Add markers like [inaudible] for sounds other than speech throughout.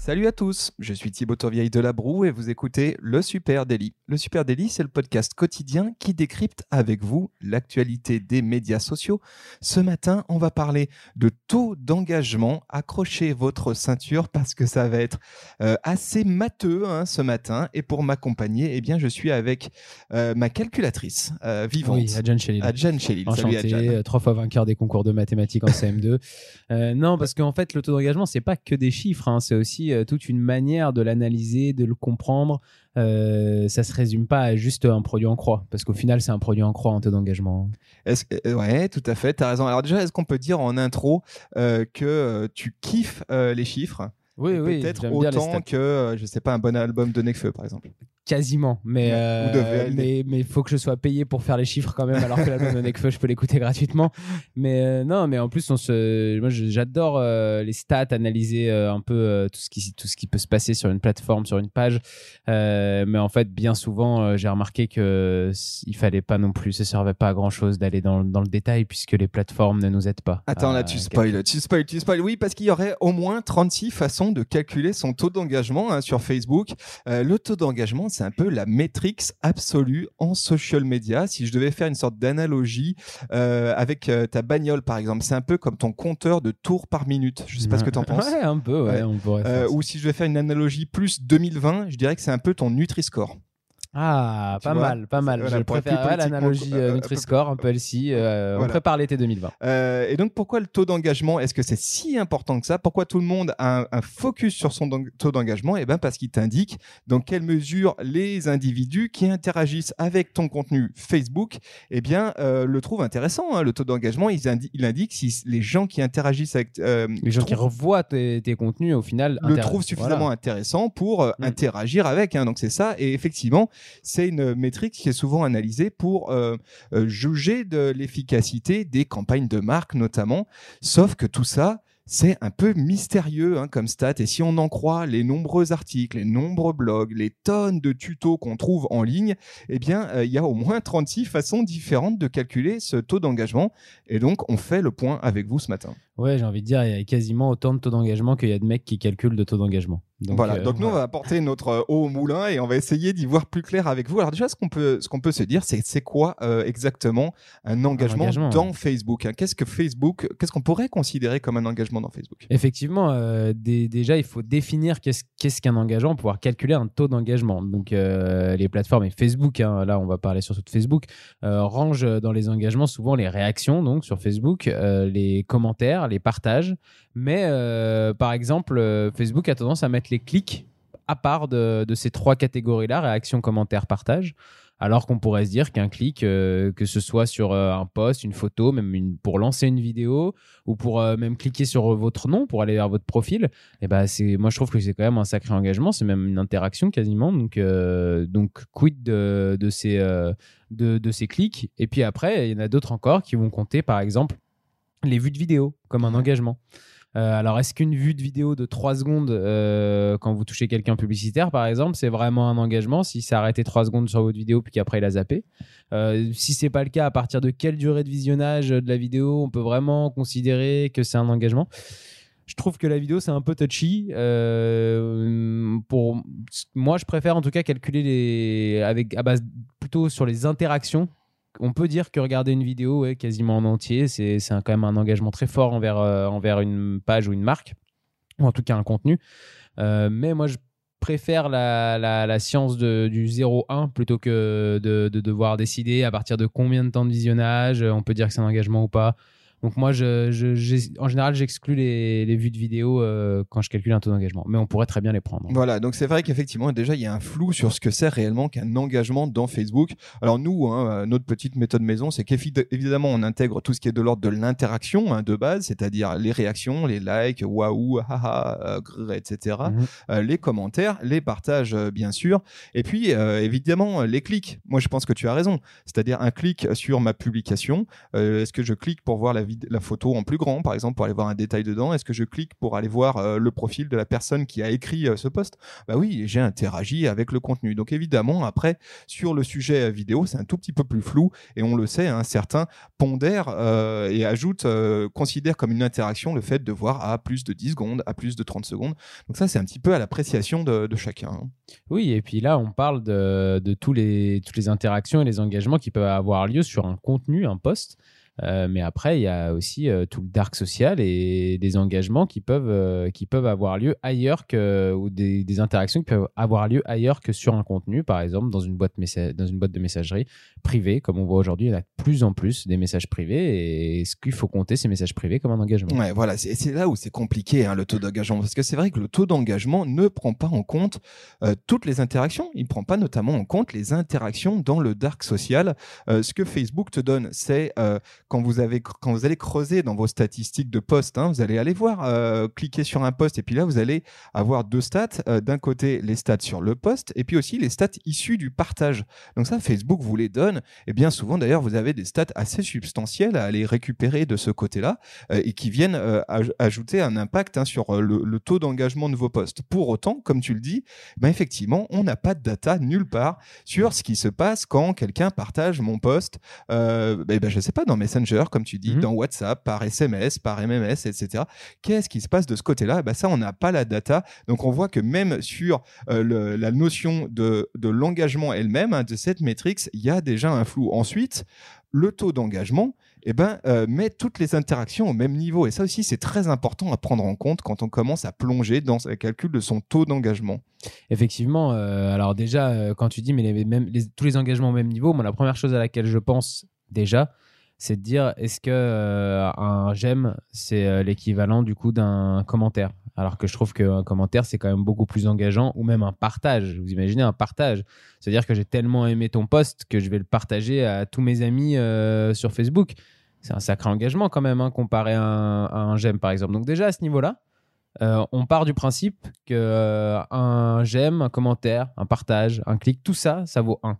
Salut à tous, je suis Thibaut Tourvieille de La Broue et vous écoutez Le Super Daily. Le Super Daily, c'est le podcast quotidien qui décrypte avec vous l'actualité des médias sociaux. Ce matin, on va parler de taux d'engagement. Accrochez votre ceinture parce que ça va être euh, assez matheux hein, ce matin. Et pour m'accompagner, eh bien, je suis avec euh, ma calculatrice euh, vivante. Oui, Adjan Chelil. Adjan Chelil. Salut Enchanté, Adjan. euh, trois fois vainqueur des concours de mathématiques en CM2. Euh, non, parce qu'en fait, le taux d'engagement, c'est pas que des chiffres, hein, c'est aussi euh, toute une manière de l'analyser, de le comprendre. Euh, ça se résume pas à juste un produit en croix, parce qu'au final, c'est un produit en croix en taux d'engagement. Que- euh, ouais, tout à fait, tu as raison. Alors déjà, est-ce qu'on peut dire en intro euh, que tu kiffes les chiffres? Oui, Et oui, Peut-être autant que, je sais pas, un bon album de Nekfeu, par exemple. Quasiment, mais euh, VLD. mais mais faut que je sois payé pour faire les chiffres quand même, alors que l'album de Nekfeu, je peux l'écouter gratuitement. Mais euh, non, mais en plus, on se, moi, j'adore euh, les stats, analyser euh, un peu euh, tout ce qui tout ce qui peut se passer sur une plateforme, sur une page. Euh, mais en fait, bien souvent, euh, j'ai remarqué que il fallait pas non plus, ça servait pas à grand chose d'aller dans, dans le détail puisque les plateformes ne nous aident pas. Attends, là, à tu spoil, tu spoil, tu spoil. Oui, parce qu'il y aurait au moins 36 façons de calculer son taux d'engagement hein, sur Facebook. Euh, le taux d'engagement, c'est un peu la métrique absolue en social media. Si je devais faire une sorte d'analogie euh, avec euh, ta bagnole, par exemple, c'est un peu comme ton compteur de tours par minute. Je sais pas ce que tu en penses. Ouais, un peu, ouais, on pourrait Euh, faire ça. ou si je devais faire une analogie plus 2020, je dirais que c'est un peu ton Nutri-Score. Ah, Tu pas vois, mal, pas mal. voilà, je préfère l'analogie euh, euh, Nutri-Score, un peu LC. euh, On Voilà. prépare l'été 2020. Euh, et donc, pourquoi le taux d'engagement Est-ce que c'est si important que ça? Pourquoi tout le monde a un, un focus sur son taux d'engagement? Eh bien, parce qu'il t'indique dans quelle mesure les individus qui interagissent avec ton contenu Facebook, eh bien, euh, le trouvent intéressant. hein. Le taux d'engagement, il, indi- il indique si les gens qui interagissent avec Les gens qui trouvent- revoient tes, tes contenus, au final, le intéressent. trouve suffisamment Voilà. intéressant pour Mm. interagir avec. hein. Donc c'est ça. Et effectivement, c'est une métrique qui est souvent analysée pour euh, euh, juger de l'efficacité des campagnes de marque notamment. Sauf que tout ça, c'est un peu mystérieux hein, comme stat. Et si on en croit les nombreux articles, les nombreux blogs, les tonnes de tutos qu'on trouve en ligne, eh bien, euh, il y a au moins 36 façons différentes de calculer ce taux d'engagement. Et donc, on fait le point avec vous ce matin. Ouais, j'ai envie de dire, il y a quasiment autant de taux d'engagement qu'il y a de mecs qui calculent de taux d'engagement. Donc, voilà, euh, donc nous on va apporter notre euh, eau au moulin et on va essayer d'y voir plus clair avec vous. Alors déjà, ce qu'on peut, ce qu'on peut se dire, c'est c'est quoi euh, exactement un engagement, engagement, dans ouais. Facebook hein? Qu'est-ce que Facebook, qu'est-ce qu'on pourrait considérer comme un engagement dans Facebook? Effectivement, euh, dé- déjà, il faut définir qu'est-ce qu'est-ce qu'un engagement pour pouvoir calculer un taux d'engagement. Donc, les plateformes et Facebook, hein, là, on va parler surtout de Facebook, rangent dans les engagements souvent les réactions donc sur Facebook, les commentaires, les partages. Mais, par exemple, Facebook a tendance à mettre les clics à part de, de ces trois catégories-là, réaction, commentaire, partage. Alors qu'on pourrait se dire qu'un clic, euh, que ce soit sur euh, un post, une photo, même une, pour lancer une vidéo, ou pour euh, même cliquer sur votre nom pour aller vers votre profil, et ben c'est moi je trouve que c'est quand même un sacré engagement, c'est même une interaction quasiment. Donc donc quid de, de ces de, de ces clics? Et puis après il y en a d'autres encore qui vont compter par exemple les vues de vidéo comme un engagement. Euh, alors, est-ce qu'une vue de vidéo de 3 secondes, euh, quand vous touchez quelqu'un publicitaire, par exemple, c'est vraiment un engagement si c'est arrêté 3 secondes sur votre vidéo puis qu'après il a zappé? Euh, Si c'est pas le cas, à partir de quelle durée de visionnage de la vidéo on peut vraiment considérer que c'est un engagement? Je trouve que la vidéo c'est un peu touchy. Pour moi, je préfère en tout cas calculer les avec à base plutôt sur les interactions. On peut dire que regarder une vidéo quasiment en entier, c'est quand même un engagement très fort envers euh, envers une page ou une marque. ou en tout cas un contenu. Euh, mais moi, je préfère la, science du 0-1 plutôt que de, de devoir décider à partir de combien de temps de visionnage, on peut dire que c'est un engagement ou pas. Donc moi, je, je- en général, j'exclus les, les vues de vidéo euh, quand je calcule un taux d'engagement. Mais on pourrait très bien les prendre. Voilà, donc c'est vrai qu'effectivement, déjà, il y a un flou sur ce que c'est réellement qu'un engagement dans Facebook. Alors nous, hein, euh, notre petite méthode maison, c'est qu'évidemment, on intègre tout ce qui est de l'ordre de l'interaction hein, de base, c'est-à-dire les réactions, les likes, waouh, haha, euh, grrr, etc. Mhm. euh, les commentaires, les partages, euh, bien sûr, et puis évidemment les clics. Moi, je pense que tu as raison. C'est-à-dire un clic sur ma publication. Est-ce que je clique pour voir la, la photo en plus grand, par exemple, pour aller voir un détail dedans Est-ce que je clique pour aller voir euh, le profil de la personne qui a écrit euh, ce post? Bah oui, j'ai interagi avec le contenu. Donc évidemment, après, sur le sujet euh, vidéo, c'est un tout petit peu plus flou, et on le sait, hein, certains pondèrent et ajoutent, considèrent comme une interaction le fait de voir à plus de 10 secondes, à plus de 30 secondes. Donc ça, c'est un petit peu à l'appréciation de, de chacun. hein. Oui, et puis là, on parle de, de tous les, toutes les interactions et les engagements qui peuvent avoir lieu sur un contenu, un post. Euh, mais après, il y a aussi euh, tout le dark social et des engagements qui peuvent, euh, qui peuvent avoir lieu ailleurs que, ou des, interactions qui peuvent avoir lieu ailleurs que sur un contenu, par exemple dans une boîte, dans une boîte de messagerie privée. Comme on voit aujourd'hui, il y a de plus en plus des messages privés. Et est-ce qu'il faut compter ces messages privés comme un engagement? Ouais, voilà, c'est là où c'est compliqué hein, le taux d'engagement, parce que c'est vrai que le taux d'engagement ne prend pas en compte toutes les interactions. Il ne prend pas notamment en compte les interactions dans le dark social. Ce que Facebook te donne, c'est quand vous avez quand vous allez creuser dans vos statistiques de posts, hein, vous allez aller voir, euh, cliquer sur un post, et puis là vous allez avoir deux stats. Euh, D'un côté, les stats sur le post, et puis aussi les stats issues du partage. Donc ça, Facebook vous les donne, et bien souvent d'ailleurs, vous avez des stats assez substantielles à aller récupérer de ce côté-là euh, et qui viennent aj- ajouter un impact hein, sur le, taux d'engagement de vos postes. Pour autant, comme tu le dis, ben effectivement, on n'a pas de data nulle part sur ce qui se passe quand quelqu'un partage mon post, euh, ben, ben, je sais pas, dans Messenger, comme tu dis, Mhm. dans WhatsApp, par SMS, par MMS, etc. Qu'est-ce qui se passe de ce côté-là? Ben, Ça, on n'a pas la data. Donc, on voit que même sur euh, le- la notion de, de l'engagement elle-même, hein, de cette métrique, il y a déjà un flou. Ensuite, le taux d'engagement, eh ben, euh, met toutes les interactions au même niveau. Et ça aussi, c'est très important à prendre en compte quand on commence à plonger dans le calcul de son taux d'engagement. Effectivement, euh, alors déjà, euh, quand tu dis mais les, mêmes, les- tous les engagements au même niveau, moi, la première chose à laquelle je pense déjà, c'est de dire est-ce que euh, un j'aime, c'est euh, l'équivalent du coup d'un commentaire? Alors que je trouve qu'un commentaire, c'est quand même beaucoup plus engageant, ou même un partage. Vous imaginez un partage C'est-à-dire que j'ai tellement aimé ton post que je vais le partager à tous mes amis euh, sur Facebook. C'est un sacré engagement quand même, hein, comparé à un, à un j'aime par exemple. Donc déjà à ce niveau-là, euh, on part du principe que un j'aime, un commentaire, un partage, un clic, tout ça, ça vaut 1.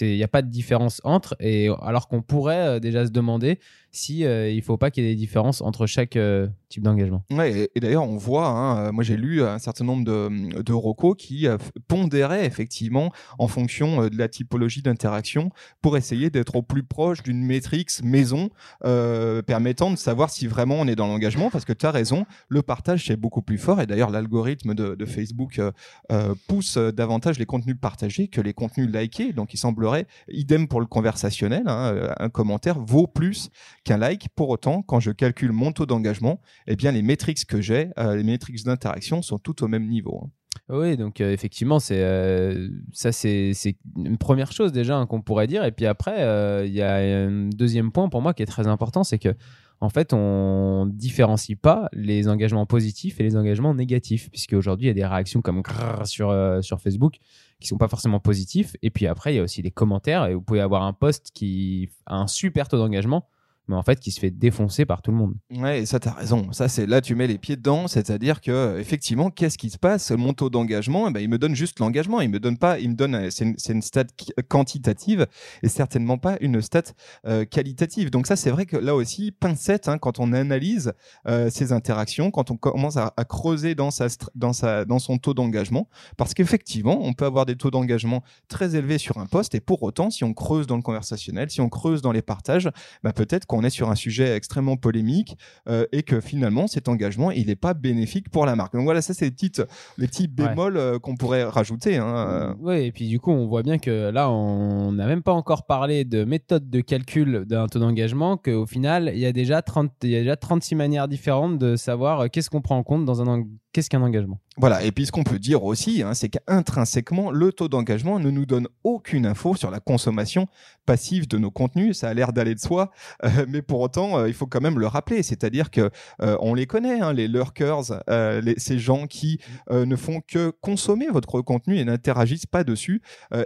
Il n'y a pas de différence entre, et alors qu'on pourrait euh, déjà se demander si euh, il ne faut pas qu'il y ait des différences entre chaque euh, type d'engagement. Ouais, et, d'ailleurs, on voit, hein, euh, moi j'ai lu un certain nombre de, de recos qui euh, pondéraient effectivement en fonction euh, de la typologie d'interaction pour essayer d'être au plus proche d'une métrique maison euh, permettant de savoir si vraiment on est dans l'engagement. Parce que tu as raison, le partage c'est beaucoup plus fort. Et d'ailleurs, l'algorithme de, Facebook euh, euh, pousse euh, davantage les contenus partagés que les contenus likés. Donc il semblerait, idem pour le conversationnel, hein, euh, un commentaire vaut plus qu'un like. Pour autant, quand je calcule mon taux d'engagement, eh bien, les métriques que j'ai, euh, les métriques d'interaction sont toutes au même niveau. hein. Oui, donc euh, effectivement, c'est euh, ça, c'est une première chose déjà hein, qu'on pourrait dire. Et puis après, il y a un deuxième point pour moi qui est très important, c'est que en fait, on différencie pas les engagements positifs et les engagements négatifs, puisque aujourd'hui, il y a des réactions comme sur sur Facebook qui sont pas forcément positifs. Et puis après, il y a aussi les commentaires. Et vous pouvez avoir un post qui a un super taux d'engagement, mais en fait qui se fait défoncer par tout le monde. Ouais, et ça, tu as raison. Ça, c'est là, tu mets les pieds dedans. C'est-à-dire que, effectivement, qu'est-ce qui se passe? Mon taux d'engagement, eh ben, il me donne juste l'engagement. Il me donne pas, il me donne, euh, c'est une, une stat quantitative et certainement pas une stat euh, qualitative. Donc, ça, c'est vrai que là aussi, pincette, hein, quand on analyse euh, ces interactions, quand on commence à, creuser dans, sa, dans, sa, dans son taux d'engagement, parce qu'effectivement, on peut avoir des taux d'engagement très élevés sur un poste et pour autant, si on creuse dans le conversationnel, si on creuse dans les partages, bah, peut-être qu'on quand on est sur un sujet extrêmement polémique euh, et que finalement cet engagement il n'est pas bénéfique pour la marque. Donc voilà, ça c'est les petites les petits bémols euh, qu'on pourrait rajouter. Hein. Oui, et puis du coup on voit bien que là on n'a même pas encore parlé de méthode de calcul d'un taux d'engagement, qu'au final il y a déjà 30 il y a déjà 36 manières différentes de savoir euh, qu'est-ce qu'on prend en compte dans un qu'est-ce qu'un engagement? Voilà, et puis ce qu'on peut dire aussi, hein, c'est qu'intrinsèquement, le taux d'engagement ne nous donne aucune info sur la consommation passive de nos contenus. Ça a l'air d'aller de soi, euh, mais pour autant, euh, il faut quand même le rappeler. C'est-à-dire que euh, on les connaît, hein, les lurkers, les, ces gens qui ne font que consommer votre contenu et n'interagissent pas dessus.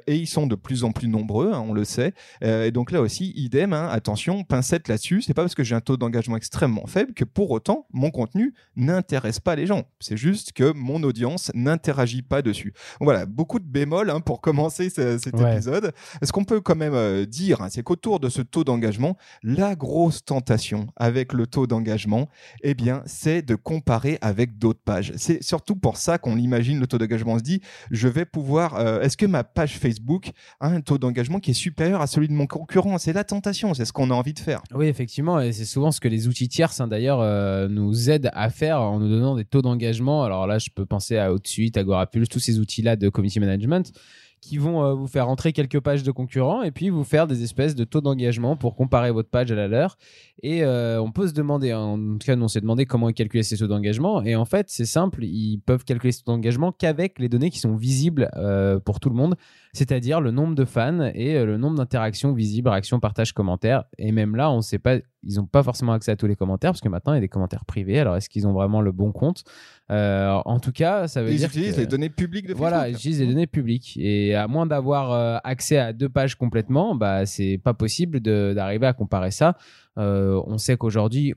et ils sont de plus en plus nombreux, hein, on le sait. et donc là aussi, idem, attention, pincette là-dessus. C'est pas parce que j'ai un taux d'engagement extrêmement faible que pour autant mon contenu n'intéresse pas les gens. C'est juste que mon audience n'interagit pas dessus. Voilà, beaucoup de bémols hein, pour [laughs] commencer cet épisode. Ce qu'on peut quand même euh, dire, hein, c'est qu'autour de ce taux d'engagement, la grosse tentation avec le taux d'engagement, eh bien, c'est de comparer avec d'autres pages. C'est surtout pour ça qu'on imagine le taux d'engagement. On se dit, je vais pouvoir, euh, est-ce que ma page Facebook a un taux d'engagement qui est supérieur à celui de mon concurrent? C'est la tentation, c'est ce qu'on a envie de faire. Oui, effectivement, et c'est souvent ce que les outils tierces, hein, d'ailleurs, euh, nous aident à faire en nous donnant des taux d'engagement. Alors là, je peux penser à Outsuite, Agorapulse, tous ces outils-là de community management qui vont euh, vous faire entrer quelques pages de concurrents et puis vous faire des espèces de taux d'engagement pour comparer votre page à la leur. Et euh, on peut se demander, en tout cas, on s'est demandé comment calculer ces taux d'engagement. Et en fait, c'est simple, ils peuvent calculer ces taux d'engagement qu'avec les données qui sont visibles euh, pour tout le monde, c'est-à-dire le nombre de fans et le nombre d'interactions visibles, réactions, partages, commentaires. Et même là, on ne sait pas, ils n'ont pas forcément accès à tous les commentaires parce que maintenant, il y a des commentaires privés. Alors, est-ce qu'ils ont vraiment le bon compte? En tout cas, ça veut ils dire. Ils utilisent les données publiques de Facebook. Voilà, ils utilisent les données publiques. Et à moins d'avoir accès à deux pages complètement, bah, c'est pas possible d'arriver à comparer ça. Euh, on sait qu'aujourd'hui.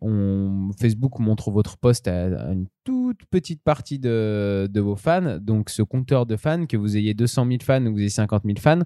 Facebook montre votre post à, une toute petite partie de, vos fans. Donc, ce compteur de fans, que vous ayez 200 000 fans ou que vous ayez 50 000 fans,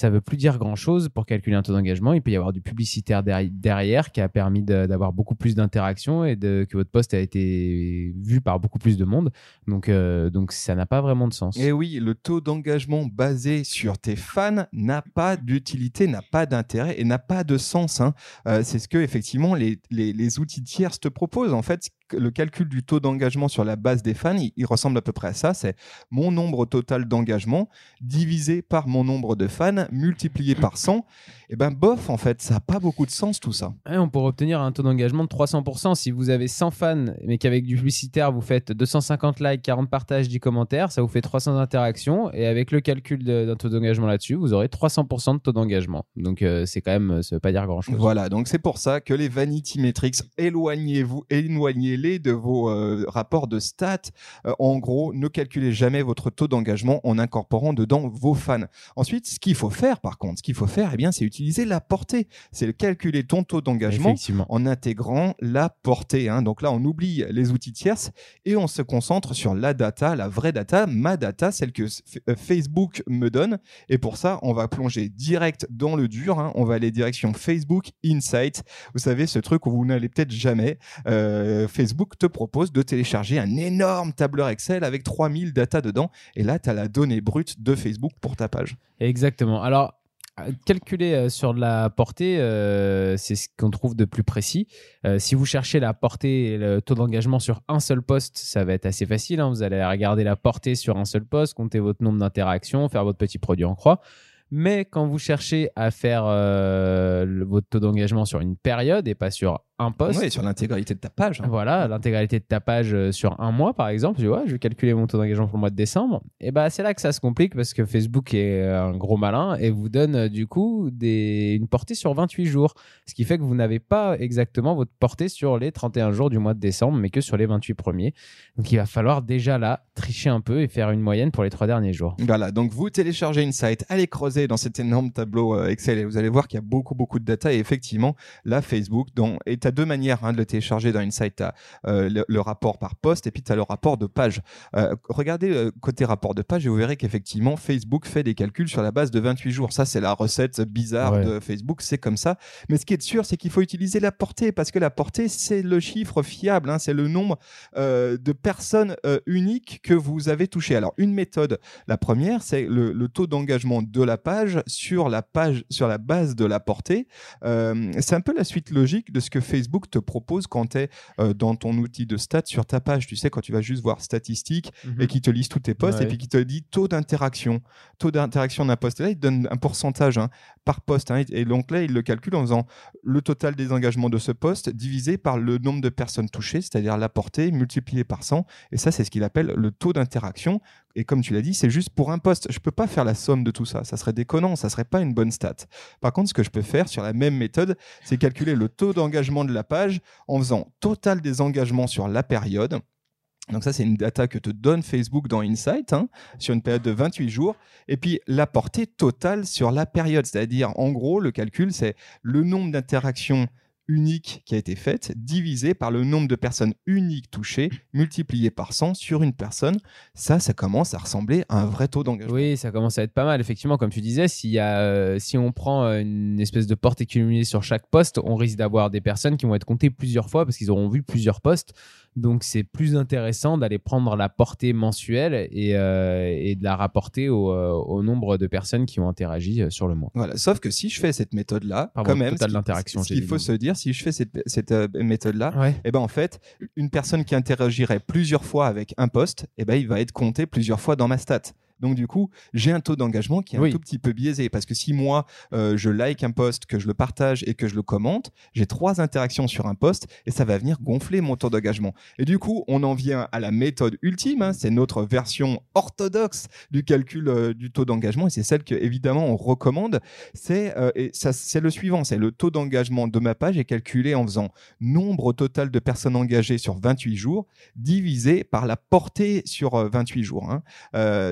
ça veut plus dire grand chose pour calculer un taux d'engagement. Il peut y avoir du publicitaire derrière qui a permis d'avoir beaucoup plus d'interactions et que votre poste a été vu par beaucoup plus de monde. Donc, euh, donc ça n'a pas vraiment de sens. Et oui, le taux d'engagement basé sur tes fans n'a pas d'utilité, n'a pas d'intérêt et n'a pas de sens. Hein. Euh, c'est ce que effectivement les, les, les outils tiers te proposent. En fait, le calcul du taux d'engagement sur la base des fans, il, ressemble à peu près à ça. C'est mon nombre total d'engagement divisé par mon nombre de fans multiplié par 100. Et ben bof, en fait, ça n'a pas beaucoup de sens tout ça. on pourrait obtenir un taux d'engagement de 300%. Si vous avez 100 fans, mais qu'avec du publicitaire, vous faites 250 likes, 40 partages, 10 commentaires, ça vous fait 300 interactions. Et avec le calcul d'un taux d'engagement là-dessus, vous aurez 300% de taux d'engagement. Donc euh, c'est quand même, ça veut pas dire grand-chose. Voilà, donc c'est pour ça que les vanity metrics, éloignez-vous, éloignez de vos euh, rapports de stats. Euh, en gros, ne calculez jamais votre taux d'engagement en incorporant dedans vos fans. Ensuite, ce qu'il faut faire, par contre, ce qu'il faut faire, eh bien, c'est utiliser la portée. C'est calculer ton taux d'engagement en intégrant la portée. Hein. Donc là, on oublie les outils tierces et on se concentre sur la data, la vraie data, ma data, celle que euh, Facebook me donne. Et pour ça, on va plonger direct dans le dur. Hein. On va aller direction Facebook Insight. Vous savez, ce truc où vous n'allez peut-être jamais. Facebook Facebook te propose de télécharger un énorme tableur Excel avec 3000 data dedans. Et là, tu as la donnée brute de Facebook pour ta page. Exactement. Alors, euh, calculer euh, sur la portée, euh, c'est ce qu'on trouve de plus précis. si vous cherchez la portée et le taux d'engagement sur un seul poste, ça va être assez facile. Hein. Vous allez regarder la portée sur un seul poste, compter votre nombre d'interactions, faire votre petit produit en croix. Mais quand vous cherchez à faire votre taux d'engagement sur une période et pas sur un poste. Oui, sur l'intégralité de ta page. Hein. Voilà, l'intégralité de ta page euh, sur un mois, par exemple. Tu vois, je vais calculer mon taux d'engagement pour le mois de décembre. Et bah, c'est là que ça se complique parce que Facebook est un gros malin et vous donne euh, du coup des... une portée sur 28 jours. Ce qui fait que vous n'avez pas exactement votre portée sur les 31 jours du mois de décembre, mais que sur les 28 premiers. Donc, il va falloir déjà là tricher un peu et faire une moyenne pour les trois derniers jours. Voilà, donc vous téléchargez une site, allez creuser dans cet énorme tableau euh, Excel et vous allez voir qu'il y a beaucoup, beaucoup de data. Et effectivement, là, Facebook, dans état as deux manières hein, de le télécharger dans Insight. Tu as le, le, rapport par poste et puis tu as le rapport de page. regardez côté rapport de page et vous verrez qu'effectivement, Facebook fait des calculs sur la base de 28 jours. Ça, c'est la recette bizarre de Facebook, c'est comme ça. Mais ce qui est sûr, c'est qu'il faut utiliser la portée parce que la portée, c'est le chiffre fiable, hein, c'est le nombre euh, de personnes euh, uniques que vous avez touché. Alors, une méthode, la première, c'est le, taux d'engagement de la page sur la page, sur la base de la portée. Euh, c'est un peu la suite logique de ce que Facebook te propose quand tu es dans ton outil de stats sur ta page. Tu sais, quand tu vas juste voir statistiques et mhm. qui te lise tous tes posts et puis qui te dit taux d'interaction. Taux d'interaction d'un post. là, il te donne un pourcentage hein, par poste. Hein, et donc là, il le calcule en faisant le total des engagements de ce poste divisé par le nombre de personnes touchées, c'est-à-dire la portée multipliée par 100. Et ça, c'est ce qu'il appelle le taux d'interaction. Et comme tu l'as dit, c'est juste pour un poste. Je ne peux pas faire la somme de tout ça. Ça serait déconnant. Ça serait pas une bonne stat. Par contre, ce que je peux faire sur la même méthode, c'est calculer le taux d'engagement de la page en faisant total des engagements sur la période donc ça, c'est une data que te donne Facebook dans Insight hein, sur une période de 28 jours. Et puis la portée totale sur la période, c'est-à-dire en gros, le calcul, c'est le nombre d'interactions unique qui a été faite divisé par le nombre de personnes uniques touchées multiplié par 100 sur une personne. Ça, ça commence à ressembler à un vrai taux d'engagement. Oui, ça commence à être pas mal. Effectivement, comme tu disais, euh, si on prend euh, une espèce de porte cumulée sur chaque poste, on risque d'avoir des personnes qui vont être comptées plusieurs fois parce qu'ils auront vu plusieurs postes. Donc, c'est plus intéressant d'aller prendre la portée mensuelle et, euh, de la rapporter au, nombre de personnes qui ont interagi sur le mois. Voilà. Sauf que si je fais cette méthode-là, quand même, ce qu'il faut se dire, si je fais cette, euh, méthode-là, et eh ben en fait, une personne qui interagirait plusieurs fois avec un poste, et eh ben il va être compté plusieurs fois dans ma stat. Donc du coup, j'ai un taux d'engagement qui est un tout petit peu biaisé parce que si moi euh, je like un post, que je le partage et que je le commente, j'ai trois interactions sur un post et ça va venir gonfler mon taux d'engagement. Et du coup, on en vient à la méthode ultime, hein, c'est notre version orthodoxe du calcul euh, du taux d'engagement et c'est celle que évidemment on recommande. C'est euh, ça, c'est le suivant, c'est le taux d'engagement de ma page est calculé en faisant nombre total de personnes engagées sur 28 jours divisé par la portée sur 28 jours. Hein.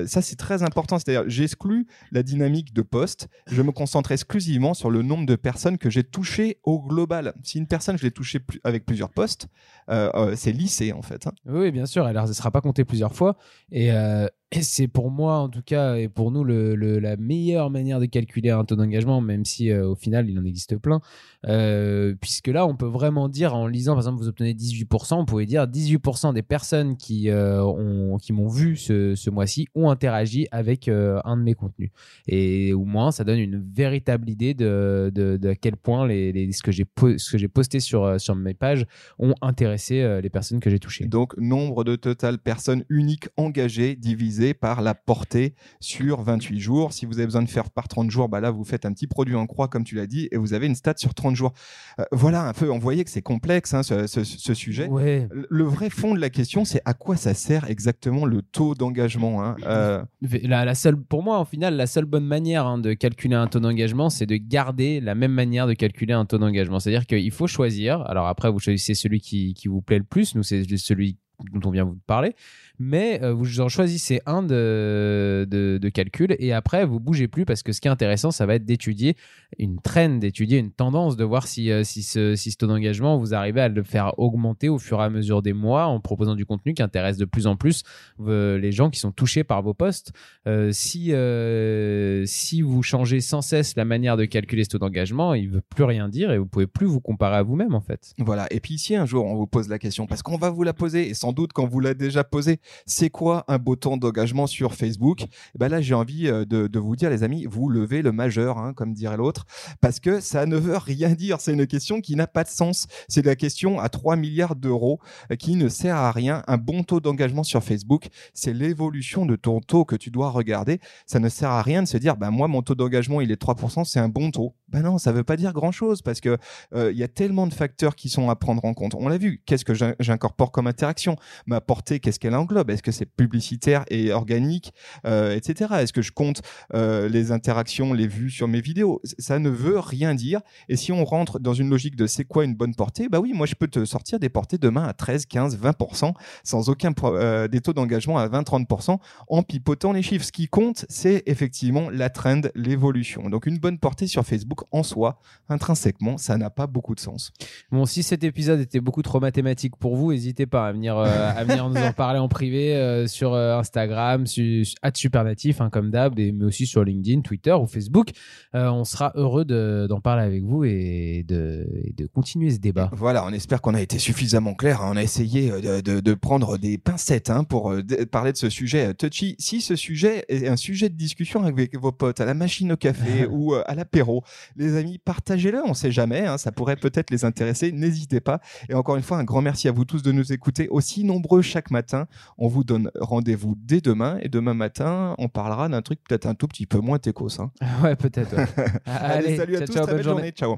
ça c'est très important. C'est-à-dire, j'exclus la dynamique de poste. Je me concentre exclusivement sur le nombre de personnes que j'ai touchées au global. Si une personne, je l'ai touchée avec plusieurs postes, euh, euh, c'est lissé en fait. Hein. Oui, bien sûr. Ça ne sera pas compté plusieurs fois. Et euh, c'est pour moi, en tout cas, et pour nous, la meilleure manière de calculer un taux d'engagement, même si euh, au final, il en existe plein. Euh, puisque là, on peut vraiment dire, en lisant, par exemple, vous obtenez 18%, on pouvait dire 18% des personnes qui, euh, qui m'ont vu ce, ce mois-ci ont interagi avec un de mes contenus. Et au moins, ça donne une véritable idée de, de, de à quel point les, les ce que j'ai posté sur, sur mes pages ont intéressé les personnes que j'ai touchées. Donc, nombre de total personnes uniques engagées divisé par la portée sur 28 jours. Si vous avez besoin de faire par 30 jours, bah là, vous faites un petit produit en croix, comme tu l'as dit, et vous avez une stat sur 30 jours. Euh, voilà un peu, on voyait que c'est complexe, hein, ce, sujet. Le vrai fond de la question, c'est à quoi ça sert exactement le taux d'engagement hein, euh, la, seule, Pour moi, en final, la seule bonne manière hein, de calculer un taux d'engagement, c'est de garder la même manière de calculer un taux d'engagement. C'est-à-dire qu'il faut choisir. Alors après, vous choisissez celui qui, qui vous plaît le plus. Nous, c'est celui dont on vient vous parler mais euh, vous en choisissez un de, de, calcul et après vous bougez plus parce que ce qui est intéressant, ça va être d'étudier une trend, d'étudier une tendance, de voir si, euh, si, ce, taux d'engagement, vous arrivez à le faire augmenter au fur et à mesure des mois en proposant du contenu qui intéresse de plus en plus euh, les gens qui sont touchés par vos posts. si, si vous changez sans cesse la manière de calculer ce taux d'engagement, il ne veut plus rien dire et vous pouvez plus vous comparer à vous-même en fait. Voilà, et puis si un jour on vous pose la question, parce qu'on va vous la poser et sans doute quand vous l'a déjà posée, c'est quoi un beau temps d'engagement sur Facebook? Eh ben Là, j'ai envie euh, de, vous dire, les amis, vous levez le majeur, hein, comme dirait l'autre, parce que ça ne veut rien dire. C'est une question qui n'a pas de sens. C'est la question à 3 milliards d'euros euh, qui ne sert à rien. Un bon taux d'engagement sur Facebook, c'est l'évolution de ton taux que tu dois regarder. Ça ne sert à rien de se dire, ben moi, mon taux d'engagement, il est 3%, c'est un bon taux. Ben non, ça ne veut pas dire grand-chose parce que euh, il y a tellement de facteurs qui sont à prendre en compte. On l'a vu. Qu'est-ce que j'incorpore comme interaction? Ma portée, qu'est-ce qu'elle englobe? Est-ce que c'est publicitaire et organique, euh, etc. Est-ce que je compte euh, les interactions, les vues sur mes vidéos? Ça ne veut rien dire. Et si on rentre dans une logique de c'est quoi une bonne portée, bah oui, moi je peux te sortir des portées demain à 13, 15, 20%, sans aucun des taux d'engagement à 20, 30% en pipotant les chiffres. Ce qui compte, c'est effectivement la trend, l'évolution. Donc une bonne portée sur Facebook, Donc en soi, intrinsèquement, ça n'a pas beaucoup de sens. Bon, si cet épisode était beaucoup trop mathématique pour vous, n'hésitez pas à venir, euh, à venir nous en parler en privé euh, sur euh, Instagram, su, supernatif, hein, comme d'hab, mais aussi sur LinkedIn, Twitter ou Facebook. on sera heureux d'en parler avec vous et de, de, continuer ce débat. Voilà, on espère qu'on a été suffisamment clair. Hein. On a essayé de, de, de prendre des pincettes hein, pour parler de ce sujet touchy. Si ce sujet est un sujet de discussion avec vos potes à la machine au café [laughs] ou à l'apéro, les amis, partagez-le. On sait jamais, ça pourrait peut-être les intéresser. N'hésitez pas. Et encore une fois, un grand merci à vous tous de nous écouter aussi nombreux chaque matin. On vous donne rendez-vous dès demain. Et demain matin, on parlera d'un truc peut-être un tout petit peu moins techos. Hein. [laughs] Ouais, peut-être. [laughs] Allez, salut à tous. très belle journée. Ciao.